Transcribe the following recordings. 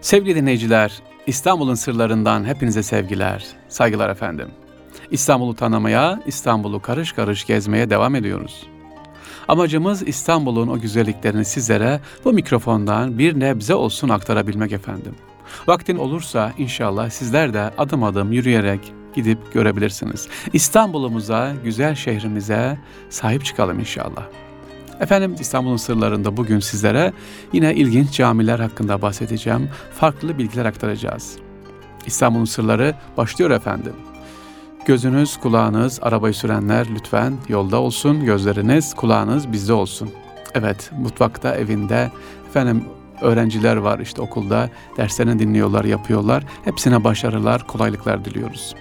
Sevgili dinleyiciler, İstanbul'un sırlarından hepinize sevgiler, saygılar efendim. İstanbul'u tanımaya, İstanbul'u karış karış gezmeye devam ediyoruz. Amacımız İstanbul'un o güzelliklerini sizlere bu mikrofondan bir nebze olsun aktarabilmek efendim. Vaktin olursa inşallah sizler de adım adım yürüyerek gidip görebilirsiniz. İstanbul'umuza, güzel şehrimize sahip çıkalım inşallah. Efendim İstanbul'un sırlarında bugün sizlere yine ilginç camiler hakkında bahsedeceğim. Farklı bilgiler aktaracağız. İstanbul'un sırları başlıyor efendim. Gözünüz, kulağınız, arabayı sürenler lütfen yolda olsun. Gözleriniz, kulağınız bizde olsun. Evet, mutfakta, evinde, efendim öğrenciler var işte okulda, derslerini dinliyorlar, yapıyorlar. Hepsine başarılar, kolaylıklar diliyoruz.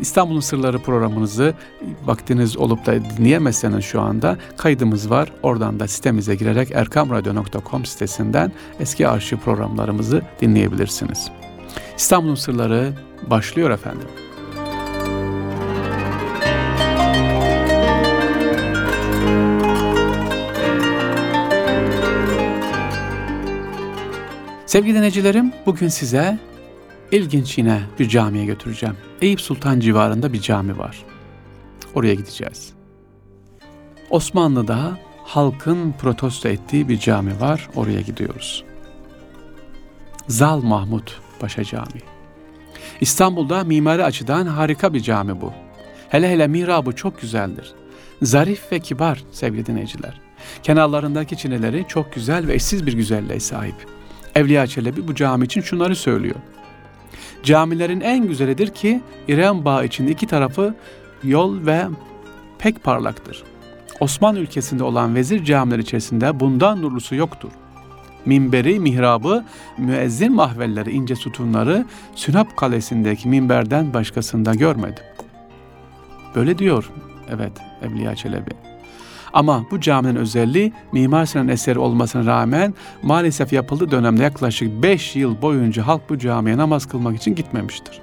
İstanbul'un Sırları programınızı vaktiniz olup da dinleyemezseniz şu anda kaydımız var. Oradan da sitemize girerek erkamradyo.com sitesinden eski arşiv programlarımızı dinleyebilirsiniz. İstanbul'un Sırları başlıyor efendim. Sevgili dinleyicilerim, bugün size ilginç yine bir camiye götüreceğim. Eyüp Sultan civarında bir cami var. Oraya gideceğiz. Osmanlı'da halkın protesto ettiği bir cami var. Oraya gidiyoruz. Zal Mahmut Paşa Camii. İstanbul'da mimari açıdan harika bir cami bu. Hele hele mihrabı çok güzeldir. Zarif ve kibar sevgili dinleyiciler. Kenarlarındaki çineleri çok güzel ve eşsiz bir güzelliğe sahip. Evliya Çelebi bu cami için şunları söylüyor. Camilerin en güzelidir ki İrem Bağı için iki tarafı yol ve pek parlaktır. Osmanlı ülkesinde olan vezir camiler içerisinde bundan nurlusu yoktur. Minberi, mihrabı, müezzin mahvelleri, ince sütunları Sünap Kalesi'ndeki minberden başkasında görmedim. Böyle diyor, evet Evliya Çelebi. Ama bu caminin özelliği Mimar Sinan eseri olmasına rağmen maalesef yapıldığı dönemde yaklaşık 5 yıl boyunca halk bu camiye namaz kılmak için gitmemiştir.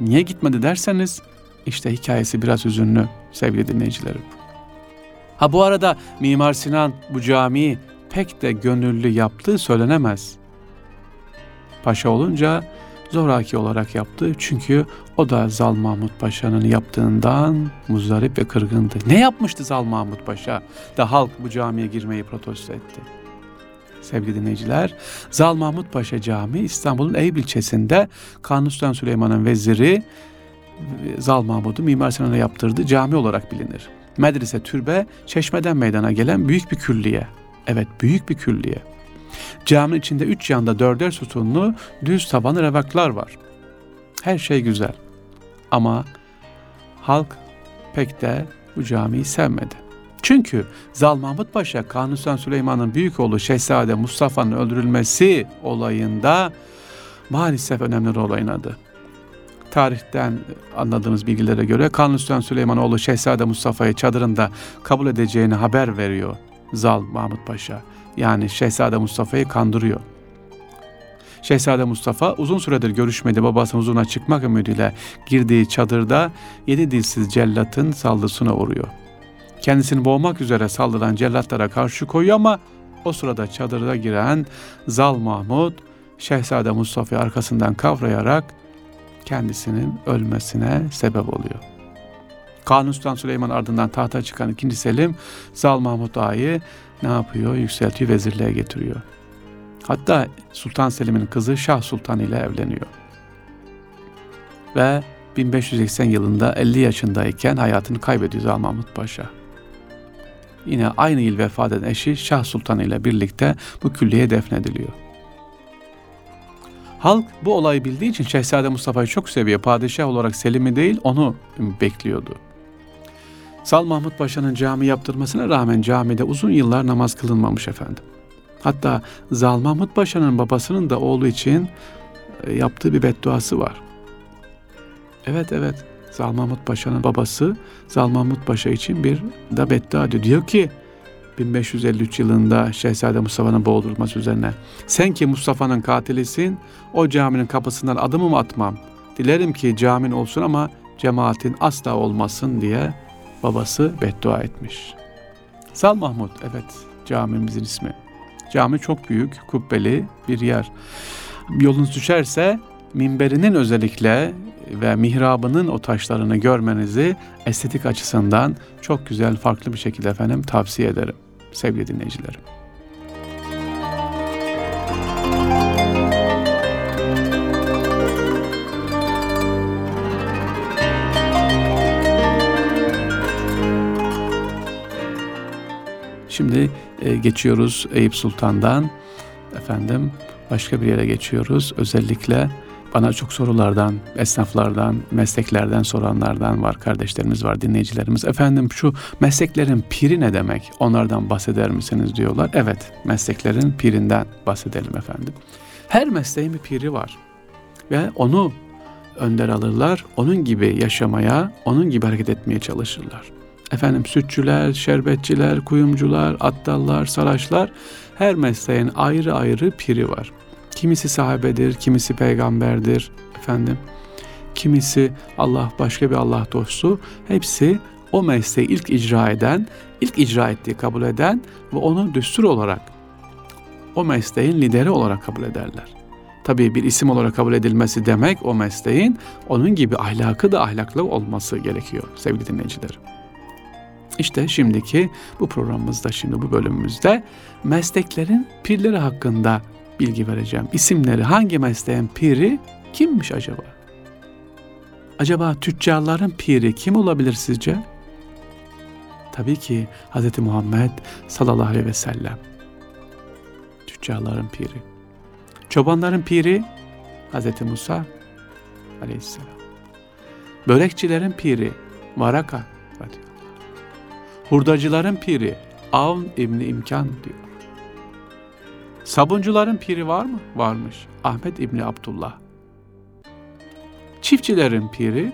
Niye gitmedi derseniz işte hikayesi biraz üzünlü sevgili dinleyicilerim. Ha bu arada Mimar Sinan bu camiyi pek de gönüllü yaptığı söylenemez. Paşa olunca zoraki olarak yaptı. Çünkü o da Zal Mahmut Paşa'nın yaptığından muzdarip ve kırgındı. Ne yapmıştı Zal Mahmut Paşa da halk bu camiye girmeyi protesto etti? Sevgili dinleyiciler, Zal Mahmut Paşa Camii İstanbul'un Eyüp ilçesinde Kanuni Sultan Süleyman'ın veziri Zal Mahmud'u Mimar Sinan'a yaptırdığı cami olarak bilinir. Medrese, türbe, çeşmeden meydana gelen büyük bir külliye. Evet, büyük bir külliye. Caminin içinde üç yanda dörder sütunlu düz tabanı revaklar var. Her şey güzel. Ama halk pek de bu camiyi sevmedi. Çünkü Zal Mahmut Paşa Kanuni Süleyman'ın büyük oğlu Şehzade Mustafa'nın öldürülmesi olayında maalesef önemli rol oynadı. Tarihten anladığımız bilgilere göre Kanuni Sultan Süleyman oğlu Şehzade Mustafa'yı çadırında kabul edeceğini haber veriyor Zal Mahmut Paşa yani Şehzade Mustafa'yı kandırıyor. Şehzade Mustafa uzun süredir görüşmedi babasının huzuruna çıkmak ümidiyle girdiği çadırda yedi dilsiz cellatın saldırısına uğruyor. Kendisini boğmak üzere saldıran cellatlara karşı koyuyor ama o sırada çadırda giren Zal Mahmud Şehzade Mustafa'yı arkasından kavrayarak kendisinin ölmesine sebep oluyor. Kanuni Sultan Süleyman ardından tahta çıkan ikinci Selim Zal Mahmud Ağa'yı ne yapıyor? Yükseltiyor, vezirliğe getiriyor. Hatta Sultan Selim'in kızı Şah Sultan ile evleniyor. Ve 1580 yılında 50 yaşındayken hayatını kaybediyor Zal Mahmut Paşa. Yine aynı yıl vefat eden eşi Şah Sultan ile birlikte bu külliye defnediliyor. Halk bu olayı bildiği için Şehzade Mustafa'yı çok seviyor. Padişah olarak Selim'i değil onu bekliyordu. Sal Mahmut Paşa'nın cami yaptırmasına rağmen camide uzun yıllar namaz kılınmamış efendim. Hatta Zal Mahmut Paşa'nın babasının da oğlu için e, yaptığı bir bedduası var. Evet evet Zal Mahmut Paşa'nın babası Zal Mahmut Paşa için bir da beddua ediyor. Diyor ki 1553 yılında Şehzade Mustafa'nın boğdurulması üzerine. Sen ki Mustafa'nın katilisin, o caminin kapısından adımımı atmam. Dilerim ki camin olsun ama cemaatin asla olmasın diye babası beddua etmiş. Sal Mahmud, evet camimizin ismi. Cami çok büyük, kubbeli bir yer. Yolunuz düşerse minberinin özellikle ve mihrabının o taşlarını görmenizi estetik açısından çok güzel, farklı bir şekilde efendim tavsiye ederim sevgili dinleyicilerim. Şimdi e, geçiyoruz Eyüp Sultan'dan efendim başka bir yere geçiyoruz. Özellikle bana çok sorulardan, esnaflardan, mesleklerden soranlardan var, kardeşlerimiz var, dinleyicilerimiz. Efendim şu mesleklerin piri ne demek? Onlardan bahseder misiniz diyorlar. Evet, mesleklerin pirinden bahsedelim efendim. Her mesleğin bir piri var ve onu önder alırlar. Onun gibi yaşamaya, onun gibi hareket etmeye çalışırlar. Efendim sütçüler, şerbetçiler, kuyumcular, attallar, saraçlar her mesleğin ayrı ayrı piri var. Kimisi sahabedir, kimisi peygamberdir efendim. Kimisi Allah başka bir Allah dostu. Hepsi o mesleği ilk icra eden, ilk icra ettiği kabul eden ve onu düstur olarak o mesleğin lideri olarak kabul ederler. Tabii bir isim olarak kabul edilmesi demek o mesleğin onun gibi ahlakı da ahlaklı olması gerekiyor sevgili dinleyicilerim. İşte şimdiki bu programımızda şimdi bu bölümümüzde mesleklerin pirleri hakkında bilgi vereceğim. İsimleri hangi mesleğin piri kimmiş acaba? Acaba tüccarların piri kim olabilir sizce? Tabii ki Hz. Muhammed sallallahu aleyhi ve sellem. Tüccarların piri. Çobanların piri Hz. Musa aleyhisselam. Börekçilerin piri Varaka radıyallahu Hurdacıların piri Avn İbni İmkan diyor. Sabuncuların piri var mı? Varmış. Ahmet İbni Abdullah. Çiftçilerin piri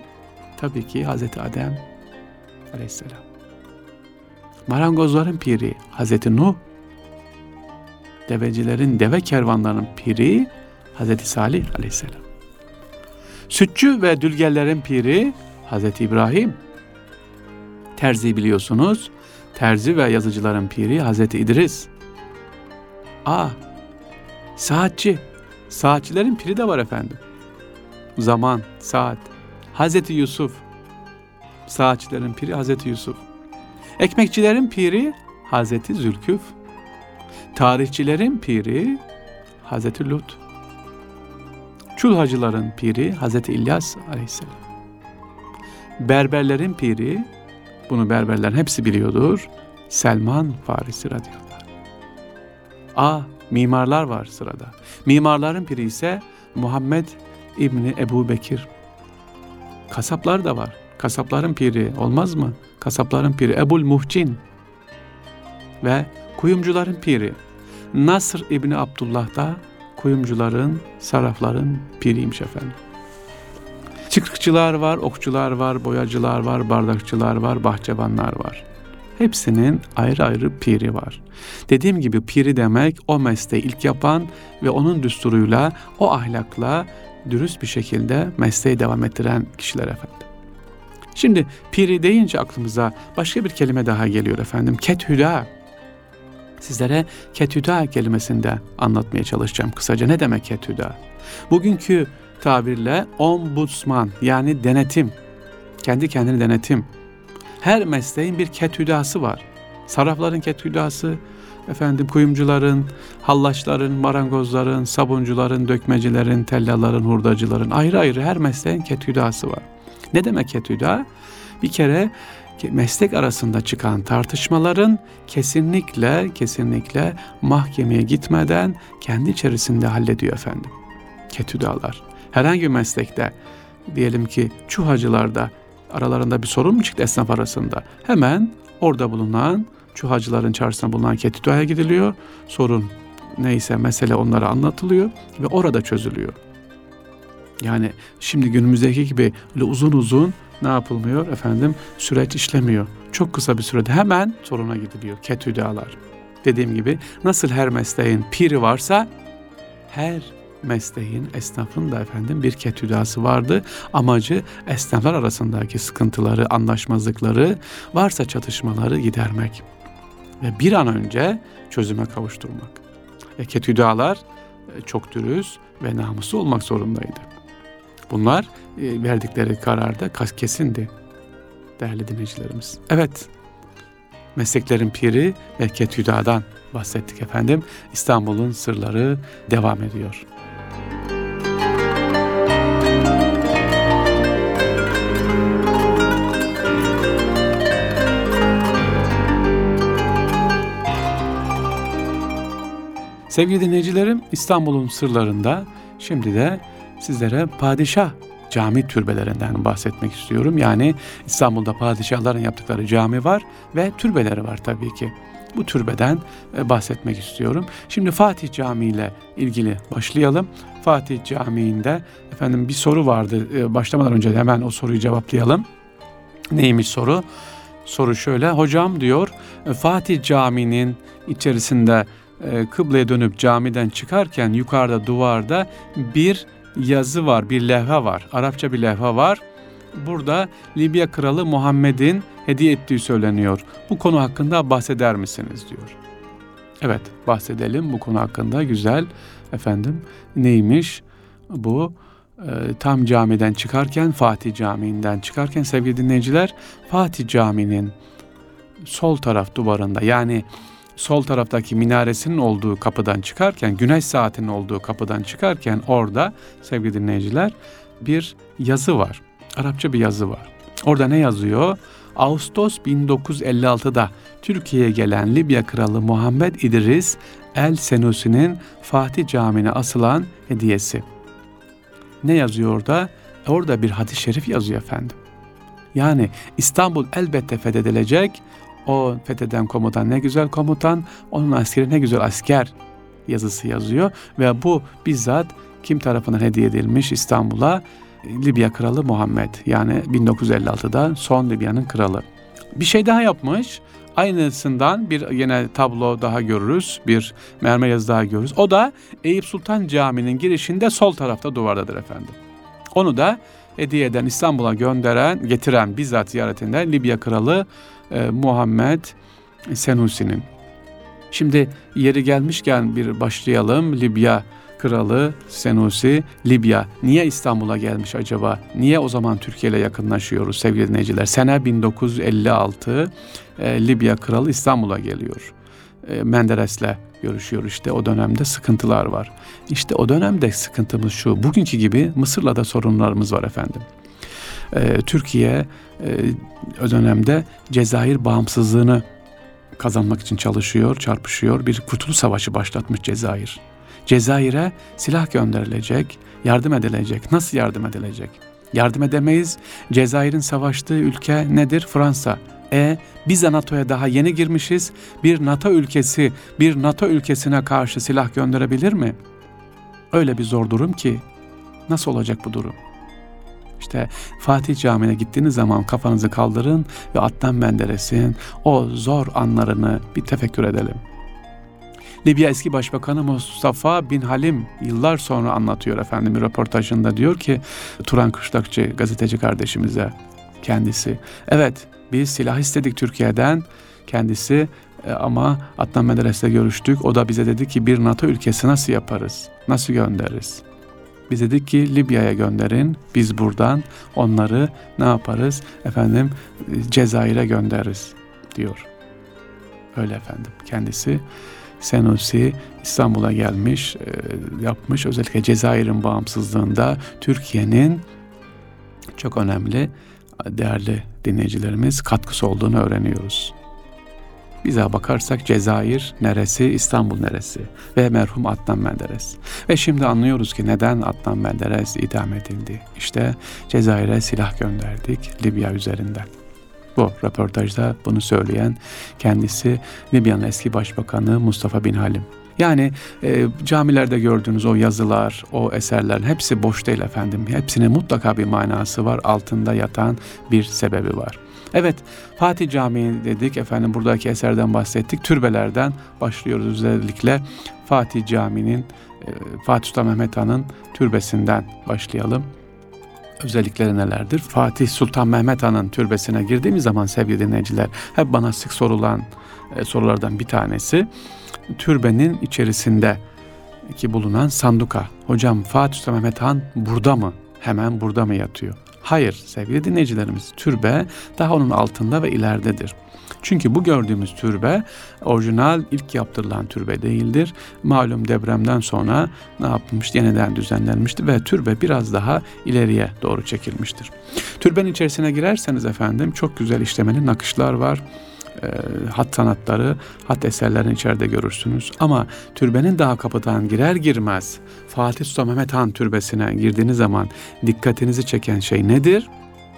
tabii ki Hazreti Adem aleyhisselam. Marangozların piri Hazreti Nuh. Devecilerin, deve kervanlarının piri Hazreti Salih aleyhisselam. Sütçü ve dülgerlerin piri Hazreti İbrahim. Terzi biliyorsunuz. Terzi ve yazıcıların piri Hazreti İdris. A. Saatçi. Saatçilerin piri de var efendim. Zaman, saat. Hazreti Yusuf. Saatçilerin piri Hazreti Yusuf. Ekmekçilerin piri Hazreti Zülküf. Tarihçilerin piri Hazreti Lut. Çulhacıların piri Hazreti İlyas aleyhisselam. Berberlerin piri, bunu berberler hepsi biliyordur, Selman Farisi radıyallahu A. Mimarlar var sırada. Mimarların biri ise Muhammed İbni Ebu Bekir. Kasaplar da var. Kasapların piri olmaz mı? Kasapların piri Ebul Muhcin. Ve kuyumcuların piri Nasr İbni Abdullah da kuyumcuların, sarafların piriymiş efendim. Çıkrıkçılar var, okçular var, boyacılar var, bardakçılar var, bahçıvanlar var. Hepsinin ayrı ayrı piri var. Dediğim gibi piri demek o mesleği ilk yapan ve onun düsturuyla, o ahlakla dürüst bir şekilde mesleği devam ettiren kişiler efendim. Şimdi piri deyince aklımıza başka bir kelime daha geliyor efendim. Kethüda. Sizlere kethüda kelimesinde anlatmaya çalışacağım kısaca. Ne demek kethüda? Bugünkü tabirle ombudsman yani denetim, kendi kendini denetim her mesleğin bir ketüdası var. Sarafların ketüdası, efendim kuyumcuların, hallaçların, marangozların, sabuncuların, dökmecilerin, tellaların, hurdacıların ayrı ayrı her mesleğin ketüdası var. Ne demek ketüda? Bir kere meslek arasında çıkan tartışmaların kesinlikle kesinlikle mahkemeye gitmeden kendi içerisinde hallediyor efendim. Ketüdalar. Herhangi bir meslekte diyelim ki çuhacılarda aralarında bir sorun mu çıktı esnaf arasında? Hemen orada bulunan çuhacıların çarşısına bulunan ketüdaya gidiliyor. Sorun neyse mesele onlara anlatılıyor ve orada çözülüyor. Yani şimdi günümüzdeki gibi uzun uzun ne yapılmıyor efendim süreç işlemiyor. Çok kısa bir sürede hemen soruna gidiliyor. Ketüdalar. Dediğim gibi nasıl her mesleğin piri varsa her mesleğin, esnafın da efendim bir ketüdası vardı. Amacı esnaflar arasındaki sıkıntıları, anlaşmazlıkları, varsa çatışmaları gidermek ve bir an önce çözüme kavuşturmak. ve Ketüdalar e, çok dürüst ve namuslu olmak zorundaydı. Bunlar e, verdikleri kararda kesindi değerli dinleyicilerimiz. Evet, mesleklerin piri ve Ketüda'dan bahsettik efendim. İstanbul'un sırları devam ediyor. Sevgili dinleyicilerim, İstanbul'un sırlarında şimdi de sizlere padişah cami türbelerinden bahsetmek istiyorum. Yani İstanbul'da padişahların yaptıkları cami var ve türbeleri var tabii ki. Bu türbeden e, bahsetmek istiyorum. Şimdi Fatih Camii ile ilgili başlayalım. Fatih Camii'nde efendim bir soru vardı. E, başlamadan önce hemen o soruyu cevaplayalım. Neymiş soru? Soru şöyle. Hocam diyor e, Fatih Camii'nin içerisinde kıbleye dönüp camiden çıkarken yukarıda duvarda bir yazı var, bir levha var. Arapça bir levha var. Burada Libya kralı Muhammed'in hediye ettiği söyleniyor. Bu konu hakkında bahseder misiniz diyor. Evet bahsedelim bu konu hakkında güzel efendim neymiş bu e, tam camiden çıkarken Fatih Camii'nden çıkarken sevgili dinleyiciler Fatih Camii'nin sol taraf duvarında yani sol taraftaki minaresinin olduğu kapıdan çıkarken, güneş saatinin olduğu kapıdan çıkarken orada sevgili dinleyiciler bir yazı var. Arapça bir yazı var. Orada ne yazıyor? Ağustos 1956'da Türkiye'ye gelen Libya kralı Muhammed İdris El Senusi'nin Fatih Camii'ne asılan hediyesi. Ne yazıyor orada? Orada bir hadis-i şerif yazıyor efendim. Yani İstanbul elbette fethedilecek o fetheden komutan ne güzel komutan, onun askeri ne güzel asker yazısı yazıyor ve bu bizzat kim tarafından hediye edilmiş İstanbul'a? Libya kralı Muhammed yani 1956'da son Libya'nın kralı. Bir şey daha yapmış. Aynısından bir yine tablo daha görürüz. Bir mermer yazı daha görürüz. O da Eyüp Sultan Camii'nin girişinde sol tarafta duvardadır efendim. Onu da hediye eden İstanbul'a gönderen, getiren bizzat ziyaretinden Libya kralı e, Muhammed Senusi'nin. Şimdi yeri gelmişken bir başlayalım. Libya kralı Senusi Libya niye İstanbul'a gelmiş acaba? Niye o zaman Türkiye ile yakınlaşıyoruz sevgili dinleyiciler? Sene 1956 e, Libya kralı İstanbul'a geliyor. E, Menderes'le görüşüyor işte o dönemde sıkıntılar var. İşte o dönemde sıkıntımız şu. Bugünkü gibi Mısır'la da sorunlarımız var efendim. E, Türkiye e, dönemde Cezayir bağımsızlığını kazanmak için çalışıyor, çarpışıyor. Bir kurtuluş savaşı başlatmış Cezayir. Cezayir'e silah gönderilecek, yardım edilecek. Nasıl yardım edilecek? Yardım edemeyiz. Cezayir'in savaştığı ülke nedir? Fransa. E biz NATO'ya daha yeni girmişiz. Bir NATO ülkesi bir NATO ülkesine karşı silah gönderebilir mi? Öyle bir zor durum ki nasıl olacak bu durum? İşte Fatih Camii'ne gittiğiniz zaman kafanızı kaldırın ve Adnan Menderes'in o zor anlarını bir tefekkür edelim. Libya eski başbakanı Mustafa Bin Halim yıllar sonra anlatıyor efendim bir röportajında diyor ki Turan Kışlakçı gazeteci kardeşimize kendisi evet biz silah istedik Türkiye'den kendisi e, ama Adnan Menderes'le görüştük. O da bize dedi ki bir NATO ülkesi nasıl yaparız? Nasıl göndeririz? Biz dedik ki Libya'ya gönderin. Biz buradan onları ne yaparız? Efendim Cezayir'e göndeririz diyor. Öyle efendim. Kendisi Senusi İstanbul'a gelmiş, e, yapmış. Özellikle Cezayir'in bağımsızlığında Türkiye'nin çok önemli, değerli dinleyicilerimiz katkısı olduğunu öğreniyoruz. Bize bakarsak Cezayir neresi, İstanbul neresi ve merhum Adnan Menderes. Ve şimdi anlıyoruz ki neden Adnan Menderes idam edildi. İşte Cezayir'e silah gönderdik Libya üzerinden. Bu röportajda bunu söyleyen kendisi Libya'nın eski başbakanı Mustafa Bin Halim. Yani e, camilerde gördüğünüz o yazılar, o eserlerin hepsi boş değil efendim. Hepsinin mutlaka bir manası var, altında yatan bir sebebi var. Evet Fatih Camii dedik efendim buradaki eserden bahsettik. Türbelerden başlıyoruz özellikle Fatih Camii'nin e, Fatih Sultan Mehmet Han'ın türbesinden başlayalım. özellikleri nelerdir? Fatih Sultan Mehmet Han'ın türbesine girdiğimiz zaman sevgili dinleyiciler hep bana sık sorulan e, sorulardan bir tanesi türbenin içerisinde ki bulunan sanduka. Hocam Fatih Sultan Mehmet Han burada mı? Hemen burada mı yatıyor? Hayır sevgili dinleyicilerimiz türbe daha onun altında ve ileridedir. Çünkü bu gördüğümüz türbe orijinal ilk yaptırılan türbe değildir. Malum depremden sonra ne yapılmış? Yeniden düzenlenmişti ve türbe biraz daha ileriye doğru çekilmiştir. Türbenin içerisine girerseniz efendim çok güzel işlemeli nakışlar var e, hat sanatları, hat eserlerini içeride görürsünüz. Ama türbenin daha kapıdan girer girmez Fatih Sultan Mehmet Han türbesine girdiğiniz zaman dikkatinizi çeken şey nedir?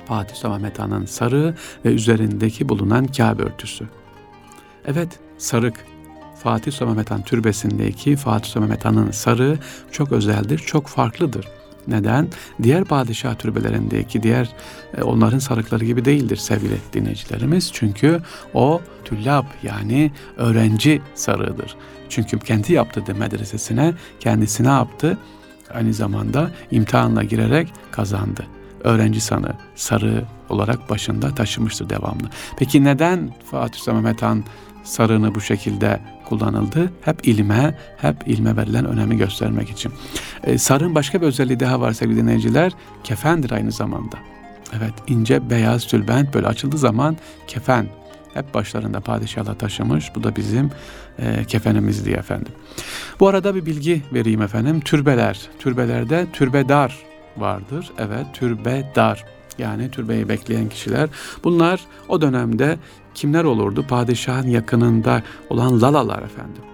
Fatih Sultan Mehmet Han'ın sarığı ve üzerindeki bulunan Kabe örtüsü. Evet, sarık. Fatih Sultan Mehmet Han türbesindeki Fatih Sultan Mehmet Han'ın sarığı çok özeldir, çok farklıdır. Neden? Diğer padişah türbelerindeki diğer e, onların sarıkları gibi değildir sevgili dinleyicilerimiz. Çünkü o tüllab yani öğrenci sarığıdır. Çünkü kendi yaptığı medresesine kendisi ne yaptı? Aynı zamanda imtihanla girerek kazandı. Öğrenci sanı sarığı olarak başında taşımıştır devamlı. Peki neden Fatih Sultan Mehmet Han sarığını bu şekilde kullanıldı. Hep ilme, hep ilme verilen önemi göstermek için. E, sarığın başka bir özelliği daha var sevgili dinleyiciler. Kefendir aynı zamanda. Evet ince beyaz tülbent böyle açıldığı zaman kefen hep başlarında padişahla taşımış. Bu da bizim e, kefenimiz diye efendim. Bu arada bir bilgi vereyim efendim. Türbeler, türbelerde türbedar vardır. Evet türbedar yani türbeyi bekleyen kişiler. Bunlar o dönemde kimler olurdu? Padişahın yakınında olan lalalar efendim.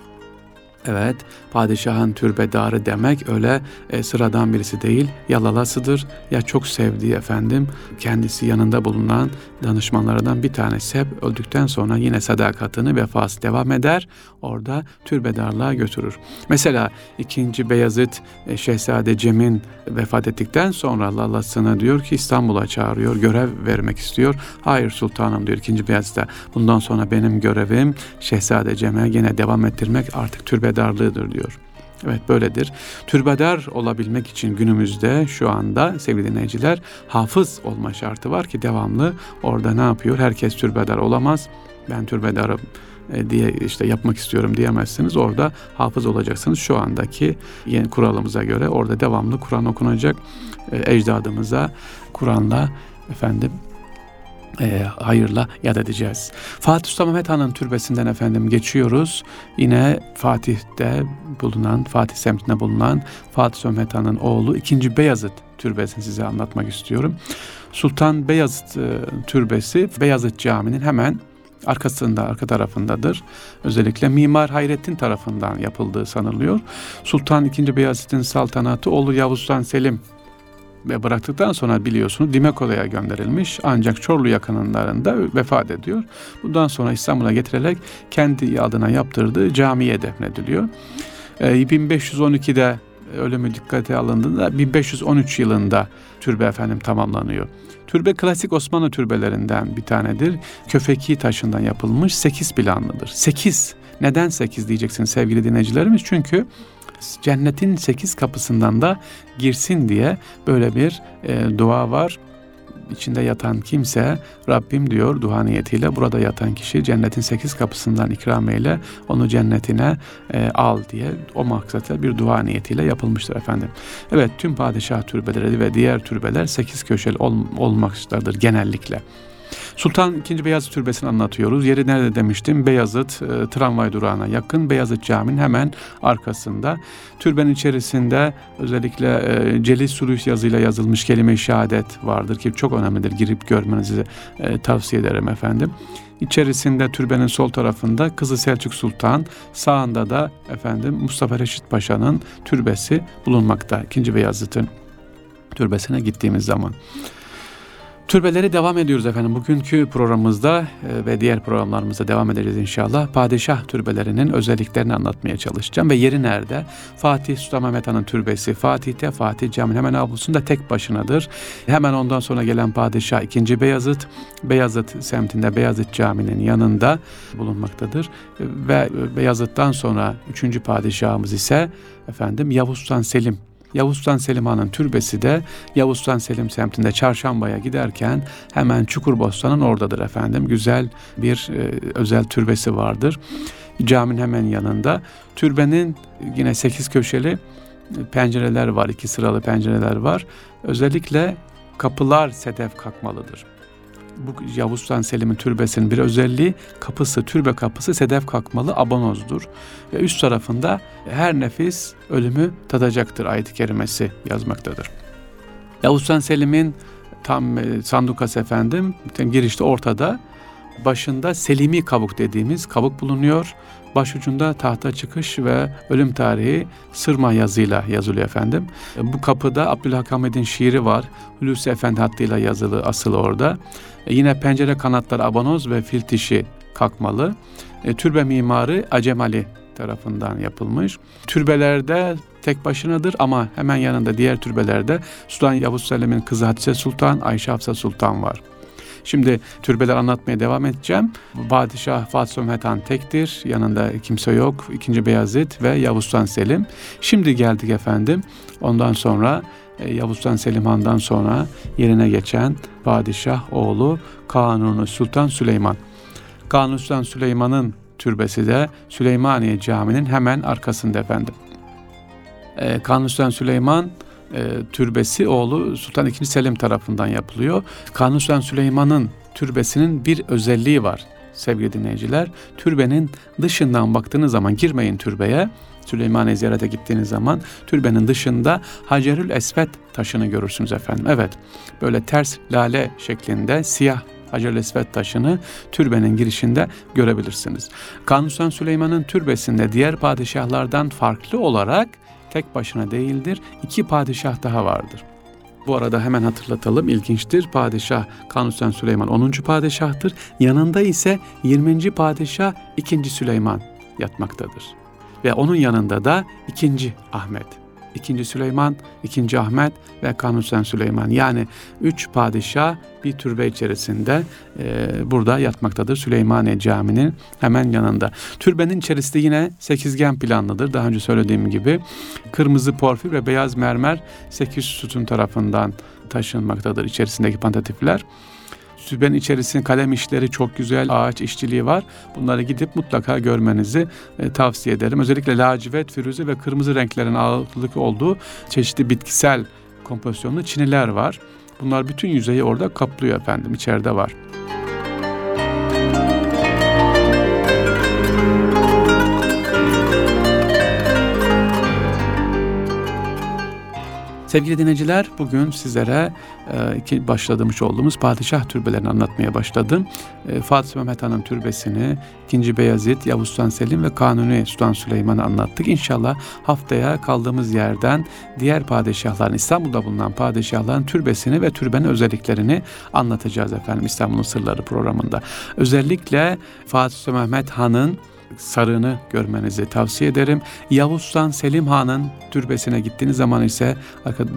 Evet, padişahın türbedarı demek öyle e, sıradan birisi değil, yalalasıdır. Ya çok sevdiği efendim, kendisi yanında bulunan danışmanlardan bir tanesi hep öldükten sonra yine sadakatini vefası devam eder. Orada türbedarlığa götürür. Mesela 2. Beyazıt e, Şehzade Cem'in vefat ettikten sonra lalasına diyor ki İstanbul'a çağırıyor, görev vermek istiyor. Hayır sultanım diyor 2. Beyazıt'a. Bundan sonra benim görevim Şehzade Cem'e yine devam ettirmek artık türbedarlığıdır diyor. Evet böyledir. Türbedar olabilmek için günümüzde şu anda sevgili dinleyiciler hafız olma şartı var ki devamlı orada ne yapıyor? Herkes türbedar olamaz. Ben türbedarım e, diye işte yapmak istiyorum diyemezsiniz. Orada hafız olacaksınız. Şu andaki yeni kuralımıza göre orada devamlı Kur'an okunacak. E, ecdadımıza Kur'an'la efendim e, hayırla yad edeceğiz. Fatih Sultan Mehmet Han'ın türbesinden efendim geçiyoruz. Yine Fatih'te bulunan, Fatih semtinde bulunan Fatih Sultan Mehmet Han'ın oğlu 2. Beyazıt türbesini size anlatmak istiyorum. Sultan Beyazıt e, türbesi Beyazıt Camii'nin hemen arkasında, arka tarafındadır. Özellikle Mimar Hayrettin tarafından yapıldığı sanılıyor. Sultan II. Beyazıt'ın saltanatı oğlu Yavuz Sultan Selim bıraktıktan sonra biliyorsunuz Dimeko'ya gönderilmiş ancak Çorlu yakınlarında vefat ediyor. Bundan sonra İstanbul'a getirilerek kendi adına yaptırdığı camiye defnediliyor. E, 1512'de ölümü dikkate alındığında 1513 yılında türbe efendim tamamlanıyor. Türbe klasik Osmanlı türbelerinden bir tanedir. Köfeki taşından yapılmış 8 planlıdır. 8. Neden 8 diyeceksiniz sevgili dinleyicilerimiz? Çünkü cennetin sekiz kapısından da girsin diye böyle bir e, dua var. İçinde yatan kimse Rabbim diyor dua niyetiyle burada yatan kişi cennetin sekiz kapısından ikram eyle onu cennetine e, al diye o maksatla bir dua niyetiyle yapılmıştır efendim. Evet tüm padişah türbeleri ve diğer türbeler sekiz köşeli ol, olmaktadır genellikle. Sultan II. Beyazıt Türbesi'ni anlatıyoruz. Yeri nerede demiştim? Beyazıt e, tramvay durağına yakın. Beyazıt Camii'nin hemen arkasında. Türbenin içerisinde özellikle e, Celil Sulus yazıyla yazılmış kelime-i şehadet vardır ki çok önemlidir. Girip görmenizi e, tavsiye ederim efendim. İçerisinde türbenin sol tarafında Kızı Selçuk Sultan, sağında da efendim Mustafa Reşit Paşa'nın türbesi bulunmakta. İkinci Beyazıt'ın türbesine gittiğimiz zaman. Türbeleri devam ediyoruz efendim. Bugünkü programımızda e, ve diğer programlarımızda devam edeceğiz inşallah. Padişah türbelerinin özelliklerini anlatmaya çalışacağım. Ve yeri nerede? Fatih Sultan Mehmet Han'ın türbesi Fatih'te, Fatih Camii'nin hemen avlusunda tek başınadır. Hemen ondan sonra gelen padişah 2. Beyazıt, Beyazıt semtinde Beyazıt Camii'nin yanında bulunmaktadır. Ve Beyazıt'tan sonra 3. padişahımız ise efendim Yavuz Sultan Selim Yavuz Sultan Selim Han'ın türbesi de Yavuz Sultan Selim semtinde Çarşamba'ya giderken hemen Çukurbostan'ın oradadır efendim. Güzel bir e, özel türbesi vardır. Caminin hemen yanında. Türbenin yine sekiz köşeli e, pencereler var, iki sıralı pencereler var. Özellikle kapılar sedef kalkmalıdır bu Yavuz Sultan Selim'in türbesinin bir özelliği kapısı, türbe kapısı sedef kalkmalı abanozdur. Ve üst tarafında her nefis ölümü tadacaktır ayet-i kerimesi yazmaktadır. Yavuz Sultan Selim'in tam e, sandukası efendim girişte ortada başında Selimi kabuk dediğimiz kabuk bulunuyor. Başucunda tahta çıkış ve ölüm tarihi sırma yazıyla yazılıyor efendim. E, bu kapıda Abdülhakamed'in şiiri var. Hulusi Efendi hattıyla yazılı asılı orada. E, yine pencere kanatları abanoz ve fil dişi kalkmalı. E, türbe mimarı Acem Ali tarafından yapılmış. Türbelerde tek başınadır ama hemen yanında diğer türbelerde Sultan Yavuz Selim'in kızı Hatice Sultan, Ayşe Hafsa Sultan var. Şimdi türbeler anlatmaya devam edeceğim. Padişah Fatih Sultan Han tektir. Yanında kimse yok. İkinci Beyazıt ve Yavuz Sultan Selim. Şimdi geldik efendim. Ondan sonra e, Yavuz Sultan Selim Han'dan sonra yerine geçen padişah oğlu Kanuni Sultan Süleyman. Kanuni Sultan Süleyman'ın türbesi de Süleymaniye Camii'nin hemen arkasında efendim. Ee, Kanuni Sultan Süleyman e, türbesi oğlu Sultan II. Selim tarafından yapılıyor. Kanuni Sultan Süleyman'ın türbesinin bir özelliği var sevgili dinleyiciler. Türbenin dışından baktığınız zaman girmeyin türbeye. Süleymaniye ziyarete gittiğiniz zaman türbenin dışında Hacerül Esvet taşını görürsünüz efendim. Evet böyle ters lale şeklinde siyah Hacer-ül Esvet taşını türbenin girişinde görebilirsiniz. Kanuni Süleyman'ın türbesinde diğer padişahlardan farklı olarak tek başına değildir. İki padişah daha vardır. Bu arada hemen hatırlatalım ilginçtir. Padişah Kanuni Süleyman 10. padişahtır. Yanında ise 20. padişah 2. Süleyman yatmaktadır. Ve onun yanında da 2. Ahmet İkinci Süleyman, ikinci Ahmet ve Kanuni Süleyman. Yani üç padişah bir türbe içerisinde e, burada yatmaktadır. Süleymaniye Camii'nin hemen yanında. Türbenin içerisinde yine sekizgen planlıdır. Daha önce söylediğim gibi kırmızı porfir ve beyaz mermer sekiz sütun tarafından taşınmaktadır içerisindeki pantatifler. Süben içerisinde kalem işleri çok güzel, ağaç işçiliği var. Bunları gidip mutlaka görmenizi e, tavsiye ederim. Özellikle lacivert, firuze ve kırmızı renklerin ağırlık olduğu çeşitli bitkisel kompozisyonlu çiniler var. Bunlar bütün yüzeyi orada kaplıyor efendim, içeride var. Sevgili dinleyiciler bugün sizlere e, başladığımız olduğumuz padişah türbelerini anlatmaya başladım. E, Fatih Mehmet Han'ın türbesini, 2. Beyazıt, Yavuz Sultan Selim ve Kanuni Sultan Süleyman'ı anlattık. İnşallah haftaya kaldığımız yerden diğer padişahların, İstanbul'da bulunan padişahların türbesini ve türbenin özelliklerini anlatacağız efendim İstanbul'un Sırları programında. Özellikle Fatih Mehmet Han'ın sarığını görmenizi tavsiye ederim. Yavuz Sultan Selim Han'ın türbesine gittiğiniz zaman ise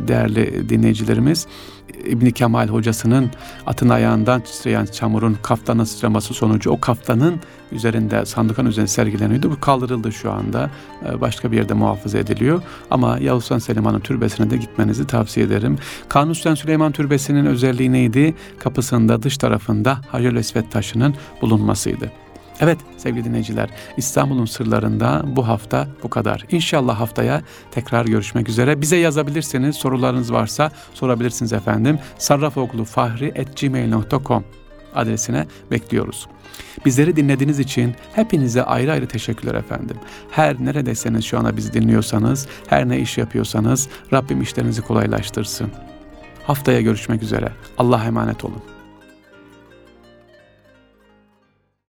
değerli dinleyicilerimiz İbn Kemal hocasının atın ayağından titreyen çamurun kaftanın sıçraması sonucu o kaftanın üzerinde sandıkan üzerinde sergileniyordu. Bu kaldırıldı şu anda. Ee, başka bir yerde muhafaza ediliyor. Ama Yavuz Sultan Selim Han'ın türbesine de gitmenizi tavsiye ederim. Kanuni Sultan Süleyman Türbesi'nin özelliği neydi? Kapısında dış tarafında Hacer Esvet taşının bulunmasıydı. Evet sevgili dinleyiciler İstanbul'un sırlarında bu hafta bu kadar. İnşallah haftaya tekrar görüşmek üzere. Bize yazabilirsiniz sorularınız varsa sorabilirsiniz efendim. sarrafoglufahri.gmail.com adresine bekliyoruz. Bizleri dinlediğiniz için hepinize ayrı ayrı teşekkürler efendim. Her neredeyseniz şu anda bizi dinliyorsanız, her ne iş yapıyorsanız Rabbim işlerinizi kolaylaştırsın. Haftaya görüşmek üzere. Allah'a emanet olun.